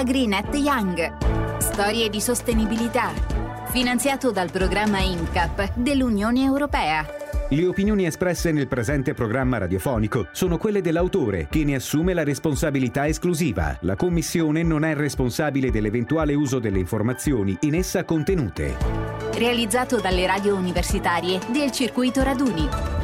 AgriNet Young. Storie di sostenibilità. Finanziato dal programma INCAP dell'Unione Europea. Le opinioni espresse nel presente programma radiofonico sono quelle dell'autore, che ne assume la responsabilità esclusiva. La Commissione non è responsabile dell'eventuale uso delle informazioni in essa contenute. Realizzato dalle radio universitarie del circuito Raduni.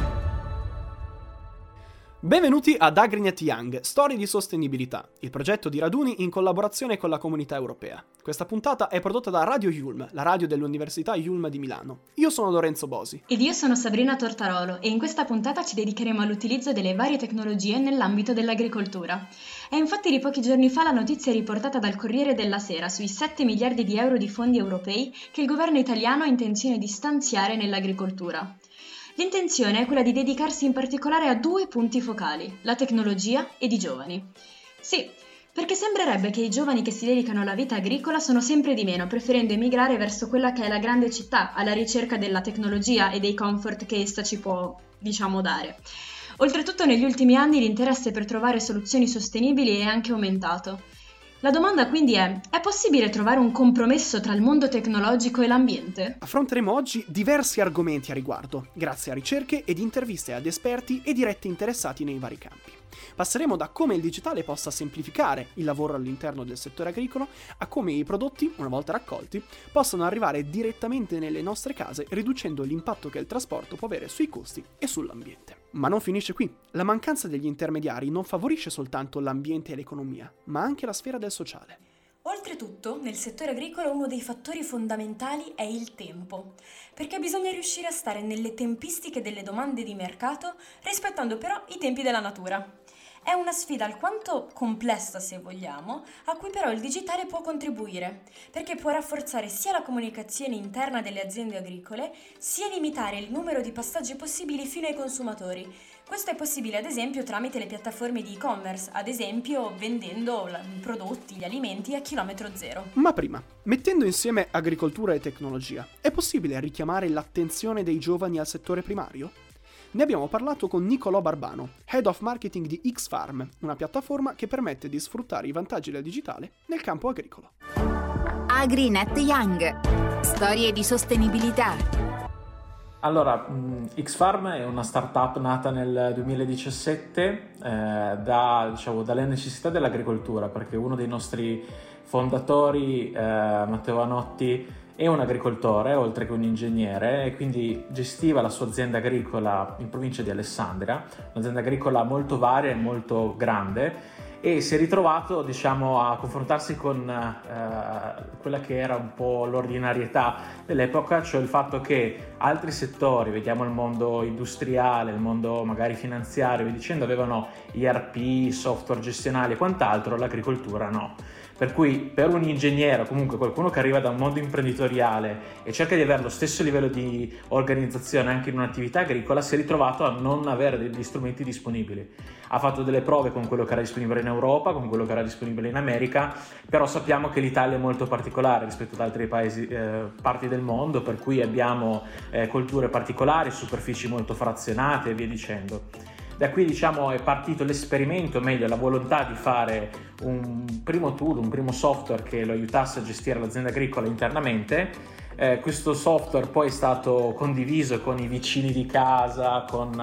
Benvenuti ad Agrinet Young, Storie di sostenibilità, il progetto di Raduni in collaborazione con la comunità europea. Questa puntata è prodotta da Radio Yulm, la radio dell'Università Yulm di Milano. Io sono Lorenzo Bosi. Ed io sono Sabrina Tortarolo e in questa puntata ci dedicheremo all'utilizzo delle varie tecnologie nell'ambito dell'agricoltura. È infatti di pochi giorni fa la notizia riportata dal Corriere della Sera sui 7 miliardi di euro di fondi europei che il governo italiano ha intenzione di stanziare nell'agricoltura. L'intenzione è quella di dedicarsi in particolare a due punti focali, la tecnologia ed i giovani. Sì, perché sembrerebbe che i giovani che si dedicano alla vita agricola sono sempre di meno, preferendo emigrare verso quella che è la grande città, alla ricerca della tecnologia e dei comfort che essa ci può, diciamo, dare. Oltretutto negli ultimi anni l'interesse per trovare soluzioni sostenibili è anche aumentato. La domanda quindi è, è possibile trovare un compromesso tra il mondo tecnologico e l'ambiente? Affronteremo oggi diversi argomenti a riguardo, grazie a ricerche ed interviste ad esperti e diretti interessati nei vari campi. Passeremo da come il digitale possa semplificare il lavoro all'interno del settore agricolo a come i prodotti, una volta raccolti, possano arrivare direttamente nelle nostre case riducendo l'impatto che il trasporto può avere sui costi e sull'ambiente. Ma non finisce qui. La mancanza degli intermediari non favorisce soltanto l'ambiente e l'economia, ma anche la sfera del sociale. Oltretutto, nel settore agricolo uno dei fattori fondamentali è il tempo, perché bisogna riuscire a stare nelle tempistiche delle domande di mercato, rispettando però i tempi della natura. È una sfida alquanto complessa, se vogliamo, a cui però il digitale può contribuire, perché può rafforzare sia la comunicazione interna delle aziende agricole, sia limitare il numero di passaggi possibili fino ai consumatori. Questo è possibile ad esempio tramite le piattaforme di e-commerce, ad esempio vendendo i prodotti, gli alimenti a chilometro zero. Ma prima, mettendo insieme agricoltura e tecnologia, è possibile richiamare l'attenzione dei giovani al settore primario? Ne abbiamo parlato con Nicolò Barbano, Head of Marketing di Xfarm, una piattaforma che permette di sfruttare i vantaggi del digitale nel campo agricolo. AgriNet Young. Storie di sostenibilità. Allora, Xfarm è una startup nata nel 2017 eh, da, diciamo, dalle necessità dell'agricoltura, perché uno dei nostri fondatori, eh, Matteo Anotti, è un agricoltore oltre che un ingegnere e quindi gestiva la sua azienda agricola in provincia di Alessandria, un'azienda agricola molto varia e molto grande e si è ritrovato diciamo, a confrontarsi con eh, quella che era un po' l'ordinarietà dell'epoca, cioè il fatto che altri settori, vediamo il mondo industriale, il mondo magari finanziario, dicendo, avevano ERP, software gestionali e quant'altro, l'agricoltura no. Per cui per un ingegnere o comunque qualcuno che arriva da un mondo imprenditoriale e cerca di avere lo stesso livello di organizzazione anche in un'attività agricola, si è ritrovato a non avere degli strumenti disponibili. Ha fatto delle prove con quello che era disponibile in Europa, con quello che era disponibile in America, però sappiamo che l'Italia è molto particolare rispetto ad altri paesi, eh, parti del mondo, per cui abbiamo eh, colture particolari, superfici molto frazionate e via dicendo. Da qui diciamo è partito l'esperimento, o meglio la volontà di fare un primo tool, un primo software che lo aiutasse a gestire l'azienda agricola internamente. Eh, questo software poi è stato condiviso con i vicini di casa, con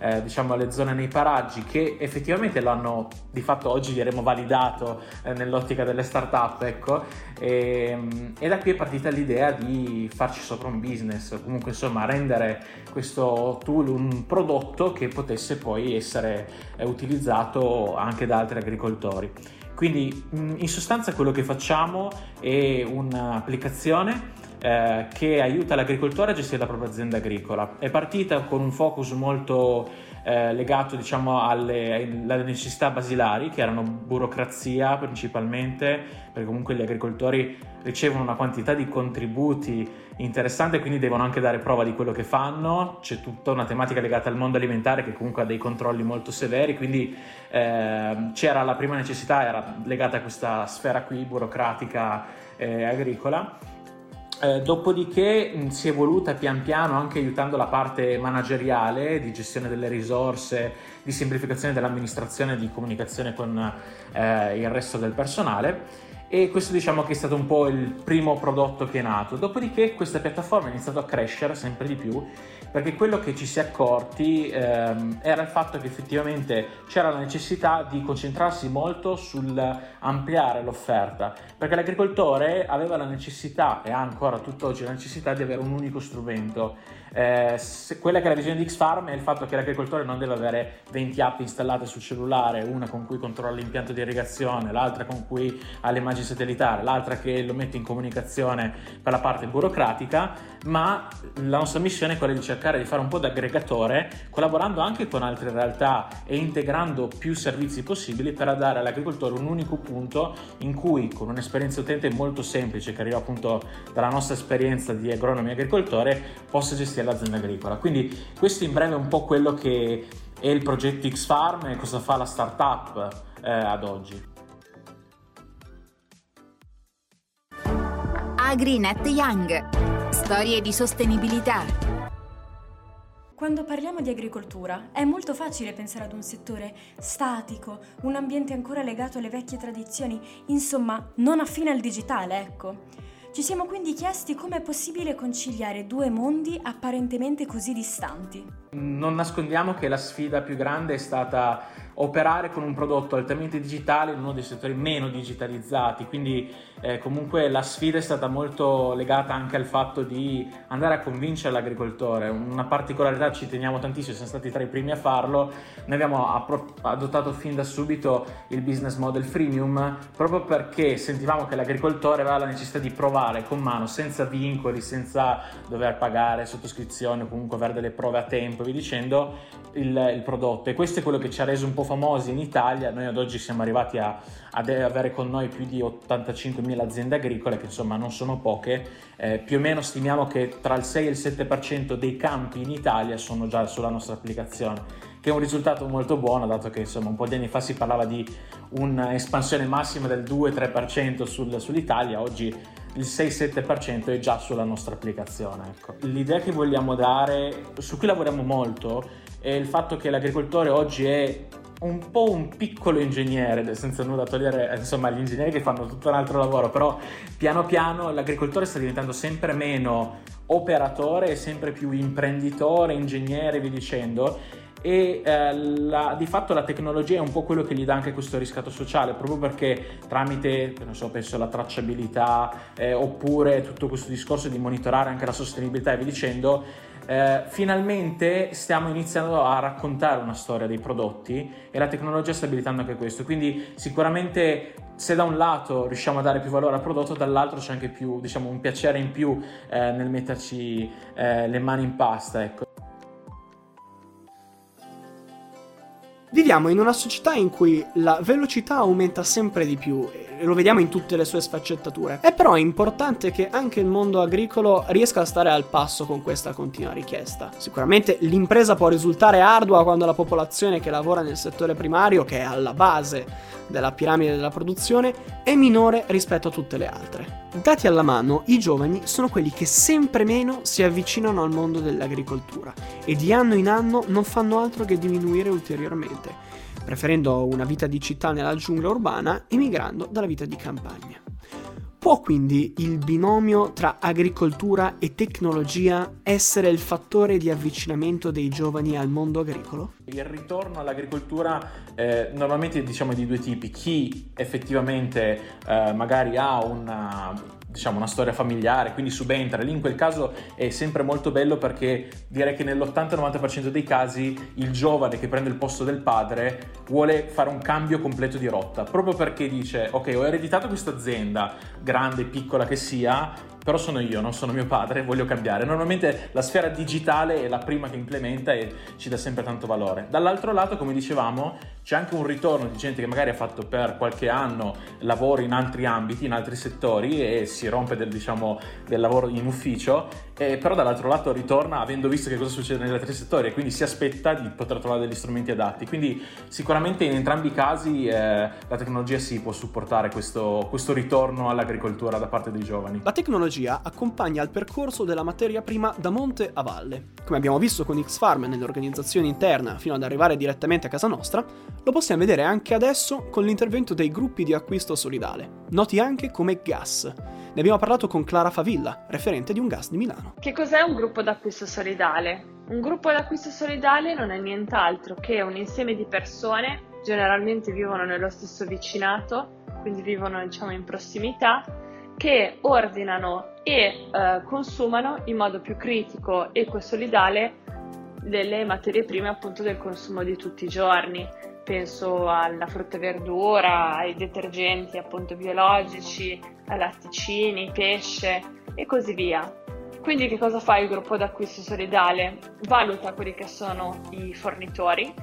eh, diciamo le zone nei paraggi che effettivamente l'hanno di fatto oggi diremo validato eh, nell'ottica delle start-up ecco. E, ehm, e, da qui è partita l'idea di farci sopra un business comunque insomma rendere questo tool un prodotto che potesse poi essere eh, utilizzato anche da altri agricoltori. Quindi in sostanza quello che facciamo è un'applicazione eh, che aiuta l'agricoltore a gestire la propria azienda agricola. È partita con un focus molto eh, legato diciamo, alle, alle, necessità basilari, che erano burocrazia principalmente, perché comunque gli agricoltori ricevono una quantità di contributi interessante quindi devono anche dare prova di quello che fanno. C'è tutta una tematica legata al mondo alimentare che comunque ha dei controlli molto severi, quindi eh, c'era la prima necessità, era legata a questa sfera qui burocratica eh, agricola eh, dopodiché mh, si è evoluta pian piano anche aiutando la parte manageriale di gestione delle risorse, di semplificazione dell'amministrazione di comunicazione con eh, il resto del personale e questo diciamo che è stato un po' il primo prodotto che è nato. Dopodiché questa piattaforma ha iniziato a crescere sempre di più perché quello che ci si è accorti ehm, era il fatto che effettivamente c'era la necessità di concentrarsi molto sull'ampliare l'offerta, perché l'agricoltore aveva la necessità e ha ancora tutt'oggi la necessità di avere un unico strumento eh, quella che è la visione di X-Farm è il fatto che l'agricoltore non deve avere 20 app installate sul cellulare, una con cui controlla l'impianto di irrigazione, l'altra con cui ha le immagini satellitari, l'altra che lo mette in comunicazione per la parte burocratica, ma la nostra missione è quella di cercare di fare un po' da aggregatore, collaborando anche con altre realtà e integrando più servizi possibili per dare all'agricoltore un unico punto in cui con un'esperienza utente molto semplice che arriva appunto dalla nostra esperienza di agronomi e agricoltore possa gestire sia l'azienda agricola. Quindi questo in breve è un po' quello che è il progetto X-Farm e cosa fa la startup eh, ad oggi. AgriNet Young. Storie di sostenibilità. Quando parliamo di agricoltura è molto facile pensare ad un settore statico, un ambiente ancora legato alle vecchie tradizioni, insomma non affine al digitale, ecco. Ci siamo quindi chiesti come è possibile conciliare due mondi apparentemente così distanti. Non nascondiamo che la sfida più grande è stata operare con un prodotto altamente digitale in uno dei settori meno digitalizzati, quindi eh, comunque la sfida è stata molto legata anche al fatto di andare a convincere l'agricoltore. Una particolarità ci teniamo tantissimo, siamo stati tra i primi a farlo, noi abbiamo adottato fin da subito il business model freemium proprio perché sentivamo che l'agricoltore aveva la necessità di provare con mano, senza vincoli, senza dover pagare sottoscrizione o comunque avere delle prove a tempo, vi dicendo, il, il prodotto. E questo è quello che ci ha reso un po' famosi in Italia, noi ad oggi siamo arrivati a, ad avere con noi più di 85.000 aziende agricole, che insomma non sono poche, eh, più o meno stimiamo che tra il 6 e il 7% dei campi in Italia sono già sulla nostra applicazione che è un risultato molto buono, dato che insomma un po' di anni fa si parlava di un'espansione massima del 2-3% sul, sull'Italia, oggi il 6-7% è già sulla nostra applicazione. Ecco. L'idea che vogliamo dare, su cui lavoriamo molto, è il fatto che l'agricoltore oggi è un po' un piccolo ingegnere, senza nulla togliere insomma, gli ingegneri che fanno tutto un altro lavoro, però piano piano l'agricoltore sta diventando sempre meno operatore e sempre più imprenditore, ingegnere, vi dicendo, e eh, la, di fatto la tecnologia è un po' quello che gli dà anche questo riscatto sociale, proprio perché tramite, non so, penso alla tracciabilità eh, oppure tutto questo discorso di monitorare anche la sostenibilità e via dicendo, eh, finalmente stiamo iniziando a raccontare una storia dei prodotti e la tecnologia sta abilitando anche questo. Quindi sicuramente se da un lato riusciamo a dare più valore al prodotto, dall'altro c'è anche più, diciamo, un piacere in più eh, nel metterci eh, le mani in pasta. Ecco. Viviamo in una società in cui la velocità aumenta sempre di più e lo vediamo in tutte le sue sfaccettature. È però importante che anche il mondo agricolo riesca a stare al passo con questa continua richiesta. Sicuramente l'impresa può risultare ardua quando la popolazione che lavora nel settore primario, che è alla base della piramide della produzione, è minore rispetto a tutte le altre. Dati alla mano, i giovani sono quelli che sempre meno si avvicinano al mondo dell'agricoltura e di anno in anno non fanno altro che diminuire ulteriormente, preferendo una vita di città nella giungla urbana emigrando dalla vita di campagna. Può quindi il binomio tra agricoltura e tecnologia essere il fattore di avvicinamento dei giovani al mondo agricolo? Il ritorno all'agricoltura eh, normalmente diciamo di due tipi, chi effettivamente eh, magari ha una diciamo una storia familiare, quindi subentra. Lì in quel caso è sempre molto bello perché direi che nell'80-90% dei casi il giovane che prende il posto del padre vuole fare un cambio completo di rotta, proprio perché dice ok ho ereditato questa azienda, grande, piccola che sia, però sono io, non sono mio padre, voglio cambiare. Normalmente la sfera digitale è la prima che implementa e ci dà sempre tanto valore. Dall'altro lato, come dicevamo, c'è anche un ritorno di gente che magari ha fatto per qualche anno lavoro in altri ambiti, in altri settori e si rompe del, diciamo, del lavoro in ufficio, e però dall'altro lato ritorna avendo visto che cosa succede negli altri settori e quindi si aspetta di poter trovare degli strumenti adatti. Quindi sicuramente in entrambi i casi eh, la tecnologia si può supportare questo, questo ritorno all'agricoltura da parte dei giovani. La tecnologia accompagna il percorso della materia prima da monte a valle. Come abbiamo visto con X-Farm nell'organizzazione interna fino ad arrivare direttamente a casa nostra, lo possiamo vedere anche adesso con l'intervento dei gruppi di acquisto solidale. Noti anche come GAS. Ne abbiamo parlato con Clara Favilla, referente di un gas di Milano. Che cos'è un gruppo d'acquisto solidale? Un gruppo d'acquisto solidale non è nient'altro che un insieme di persone, generalmente vivono nello stesso vicinato, quindi vivono diciamo in prossimità, che ordinano e eh, consumano in modo più critico, equo e solidale delle materie prime appunto del consumo di tutti i giorni. Penso alla frutta e verdura, ai detergenti appunto biologici, ai latticini, pesce e così via. Quindi che cosa fa il gruppo d'acquisto solidale? Valuta quelli che sono i fornitori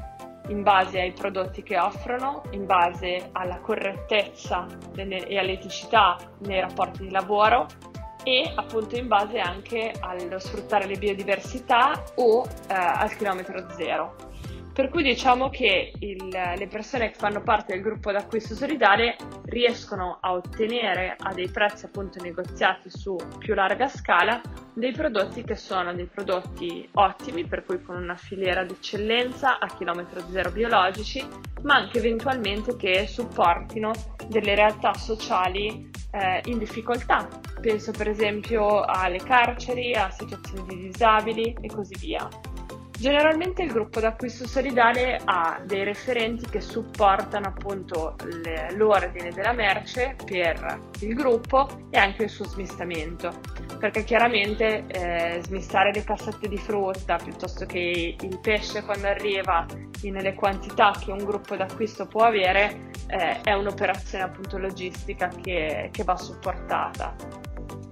in base ai prodotti che offrono, in base alla correttezza e all'eticità nei rapporti di lavoro e appunto in base anche allo sfruttare le biodiversità o eh, al chilometro zero. Per cui diciamo che il, le persone che fanno parte del gruppo d'acquisto solidale riescono a ottenere a dei prezzi appunto negoziati su più larga scala dei prodotti che sono dei prodotti ottimi, per cui con una filiera d'eccellenza a chilometro zero biologici, ma anche eventualmente che supportino delle realtà sociali eh, in difficoltà. Penso per esempio alle carceri, a situazioni di disabili e così via. Generalmente il gruppo d'acquisto solidale ha dei referenti che supportano appunto le, l'ordine della merce per il gruppo e anche il suo smistamento, perché chiaramente eh, smistare le cassette di frutta piuttosto che il pesce quando arriva nelle quantità che un gruppo d'acquisto può avere eh, è un'operazione appunto logistica che, che va supportata.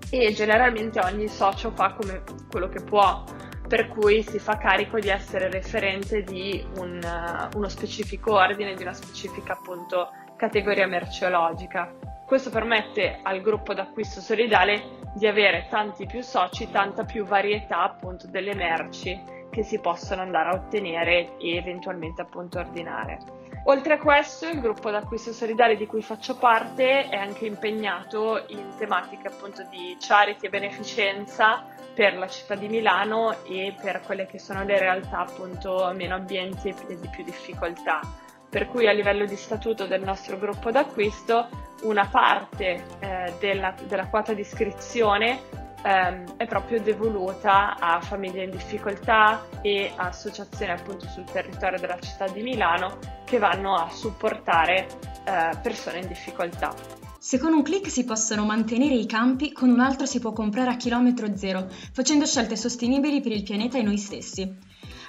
E generalmente ogni socio fa come quello che può per cui si fa carico di essere referente di un, uh, uno specifico ordine, di una specifica appunto categoria merceologica. Questo permette al gruppo d'acquisto solidale di avere tanti più soci, tanta più varietà appunto delle merci che si possono andare a ottenere e eventualmente appunto ordinare. Oltre a questo, il gruppo d'acquisto solidale di cui faccio parte è anche impegnato in tematiche appunto di charity e beneficenza per la città di Milano e per quelle che sono le realtà appunto meno ambienti e di più difficoltà. Per cui a livello di statuto del nostro gruppo d'acquisto una parte eh, della, della, quota di iscrizione ehm, è proprio devoluta a famiglie in difficoltà e associazioni appunto sul territorio della città di Milano che vanno a supportare eh, persone in difficoltà. Se con un clic si possono mantenere i campi, con un altro si può comprare a chilometro zero, facendo scelte sostenibili per il pianeta e noi stessi.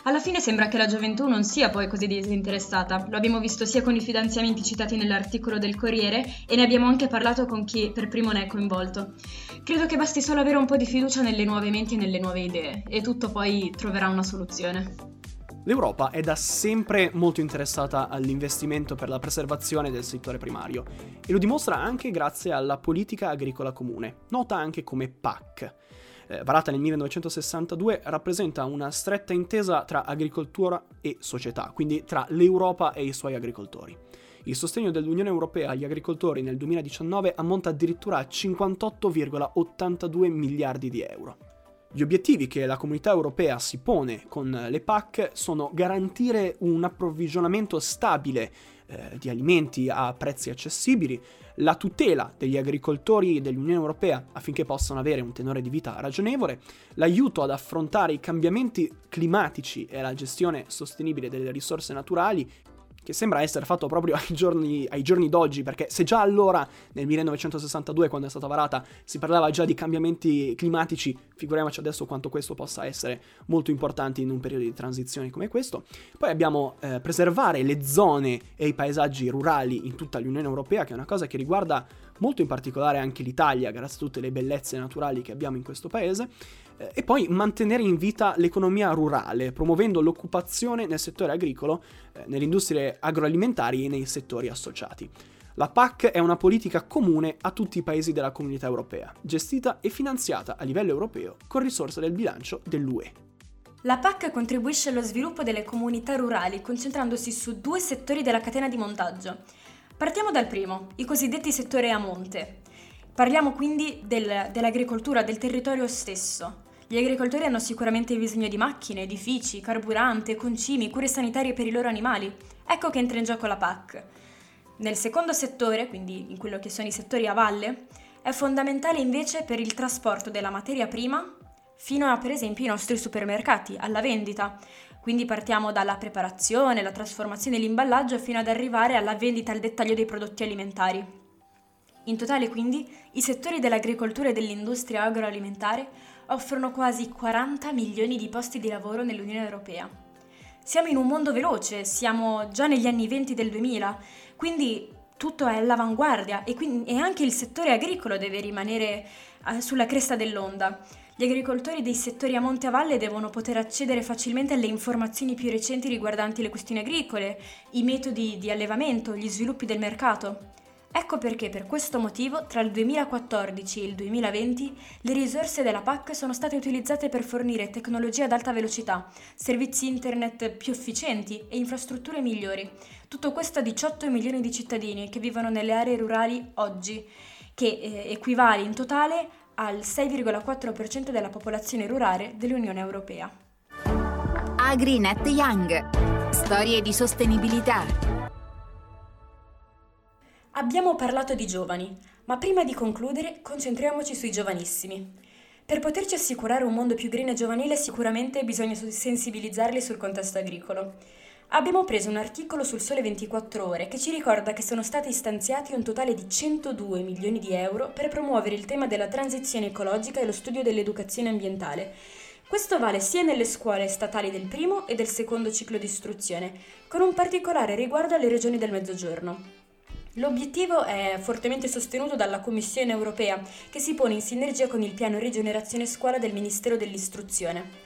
Alla fine sembra che la gioventù non sia poi così disinteressata, lo abbiamo visto sia con i finanziamenti citati nell'articolo del Corriere e ne abbiamo anche parlato con chi per primo ne è coinvolto. Credo che basti solo avere un po' di fiducia nelle nuove menti e nelle nuove idee e tutto poi troverà una soluzione. L'Europa è da sempre molto interessata all'investimento per la preservazione del settore primario e lo dimostra anche grazie alla politica agricola comune, nota anche come PAC. Eh, varata nel 1962, rappresenta una stretta intesa tra agricoltura e società, quindi tra l'Europa e i suoi agricoltori. Il sostegno dell'Unione Europea agli agricoltori nel 2019 ammonta addirittura a 58,82 miliardi di euro. Gli obiettivi che la comunità europea si pone con le PAC sono garantire un approvvigionamento stabile eh, di alimenti a prezzi accessibili, la tutela degli agricoltori dell'Unione Europea affinché possano avere un tenore di vita ragionevole, l'aiuto ad affrontare i cambiamenti climatici e la gestione sostenibile delle risorse naturali che sembra essere fatto proprio ai giorni, ai giorni d'oggi, perché se già allora, nel 1962, quando è stata varata, si parlava già di cambiamenti climatici, figuriamoci adesso quanto questo possa essere molto importante in un periodo di transizione come questo. Poi abbiamo eh, preservare le zone e i paesaggi rurali in tutta l'Unione Europea, che è una cosa che riguarda molto in particolare anche l'Italia, grazie a tutte le bellezze naturali che abbiamo in questo paese e poi mantenere in vita l'economia rurale, promuovendo l'occupazione nel settore agricolo, eh, nelle industrie agroalimentari e nei settori associati. La PAC è una politica comune a tutti i paesi della comunità europea, gestita e finanziata a livello europeo con risorse del bilancio dell'UE. La PAC contribuisce allo sviluppo delle comunità rurali concentrandosi su due settori della catena di montaggio. Partiamo dal primo, i cosiddetti settori a monte. Parliamo quindi del, dell'agricoltura, del territorio stesso. Gli agricoltori hanno sicuramente bisogno di macchine, edifici, carburante, concimi, cure sanitarie per i loro animali. Ecco che entra in gioco la PAC. Nel secondo settore, quindi in quello che sono i settori a valle, è fondamentale invece per il trasporto della materia prima fino a per esempio i nostri supermercati, alla vendita. Quindi partiamo dalla preparazione, la trasformazione e l'imballaggio fino ad arrivare alla vendita al dettaglio dei prodotti alimentari. In totale quindi i settori dell'agricoltura e dell'industria agroalimentare offrono quasi 40 milioni di posti di lavoro nell'Unione Europea. Siamo in un mondo veloce, siamo già negli anni 20 del 2000, quindi tutto è all'avanguardia e, quindi, e anche il settore agricolo deve rimanere eh, sulla cresta dell'onda. Gli agricoltori dei settori a monte a valle devono poter accedere facilmente alle informazioni più recenti riguardanti le questioni agricole, i metodi di allevamento, gli sviluppi del mercato. Ecco perché per questo motivo tra il 2014 e il 2020 le risorse della PAC sono state utilizzate per fornire tecnologie ad alta velocità, servizi internet più efficienti e infrastrutture migliori. Tutto questo a 18 milioni di cittadini che vivono nelle aree rurali oggi, che eh, equivale in totale al 6,4% della popolazione rurale dell'Unione Europea. AgriNet Young. Storie di sostenibilità. Abbiamo parlato di giovani, ma prima di concludere concentriamoci sui giovanissimi. Per poterci assicurare un mondo più green e giovanile sicuramente bisogna sensibilizzarli sul contesto agricolo. Abbiamo preso un articolo sul Sole 24 Ore che ci ricorda che sono stati stanziati un totale di 102 milioni di euro per promuovere il tema della transizione ecologica e lo studio dell'educazione ambientale. Questo vale sia nelle scuole statali del primo e del secondo ciclo di istruzione, con un particolare riguardo alle regioni del Mezzogiorno. L'obiettivo è fortemente sostenuto dalla Commissione europea, che si pone in sinergia con il piano Rigenerazione Scuola del Ministero dell'Istruzione.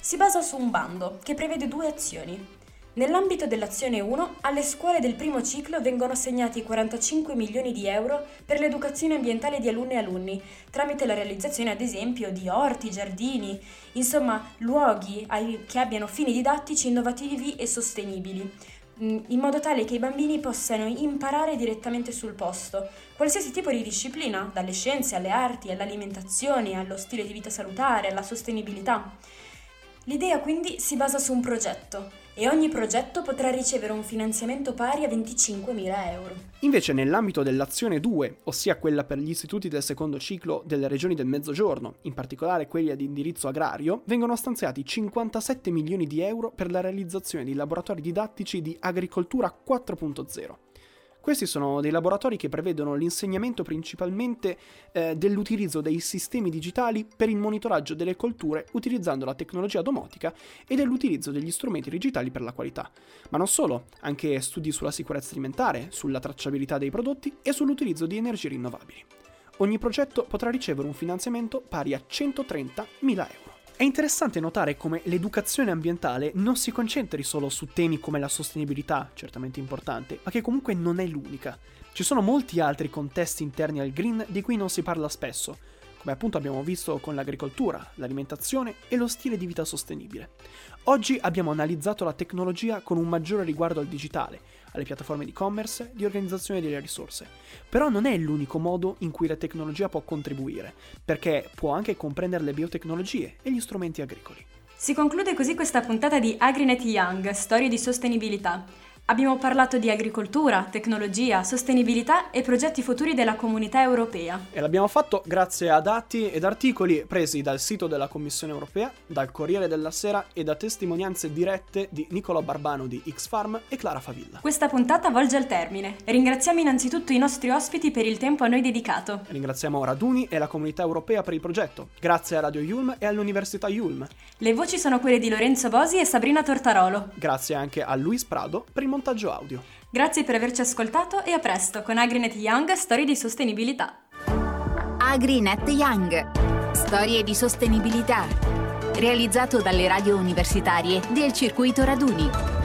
Si basa su un bando che prevede due azioni. Nell'ambito dell'azione 1, alle scuole del primo ciclo vengono assegnati 45 milioni di euro per l'educazione ambientale di alunne e alunni, tramite la realizzazione ad esempio di orti, giardini, insomma luoghi che abbiano fini didattici innovativi e sostenibili, in modo tale che i bambini possano imparare direttamente sul posto, qualsiasi tipo di disciplina, dalle scienze alle arti, all'alimentazione, allo stile di vita salutare, alla sostenibilità. L'idea quindi si basa su un progetto e ogni progetto potrà ricevere un finanziamento pari a 25.000 euro. Invece nell'ambito dell'azione 2, ossia quella per gli istituti del secondo ciclo delle regioni del Mezzogiorno, in particolare quelli ad indirizzo agrario, vengono stanziati 57 milioni di euro per la realizzazione di laboratori didattici di agricoltura 4.0. Questi sono dei laboratori che prevedono l'insegnamento principalmente eh, dell'utilizzo dei sistemi digitali per il monitoraggio delle colture utilizzando la tecnologia domotica e dell'utilizzo degli strumenti digitali per la qualità. Ma non solo, anche studi sulla sicurezza alimentare, sulla tracciabilità dei prodotti e sull'utilizzo di energie rinnovabili. Ogni progetto potrà ricevere un finanziamento pari a 130.000 euro. È interessante notare come l'educazione ambientale non si concentri solo su temi come la sostenibilità, certamente importante, ma che comunque non è l'unica. Ci sono molti altri contesti interni al green di cui non si parla spesso, come appunto abbiamo visto con l'agricoltura, l'alimentazione e lo stile di vita sostenibile. Oggi abbiamo analizzato la tecnologia con un maggiore riguardo al digitale, alle piattaforme di e-commerce, di organizzazione delle risorse. Però non è l'unico modo in cui la tecnologia può contribuire, perché può anche comprendere le biotecnologie e gli strumenti agricoli. Si conclude così questa puntata di AgriNet Young, storie di sostenibilità. Abbiamo parlato di agricoltura, tecnologia, sostenibilità e progetti futuri della comunità europea. E l'abbiamo fatto grazie a dati ed articoli presi dal sito della Commissione europea, dal Corriere della Sera e da testimonianze dirette di Nicola Barbano di X-Farm e Clara Favilla. Questa puntata volge al termine. Ringraziamo innanzitutto i nostri ospiti per il tempo a noi dedicato. Ringraziamo Raduni e la comunità europea per il progetto. Grazie a Radio Yulm e all'Università Yulm. Le voci sono quelle di Lorenzo Bosi e Sabrina Tortarolo. Grazie anche a Luis Prado il montaggio audio. Grazie per averci ascoltato e a presto con AgriNet Young Storie di sostenibilità. AgriNet Young Storie di sostenibilità. Realizzato dalle radio universitarie del circuito Raduni.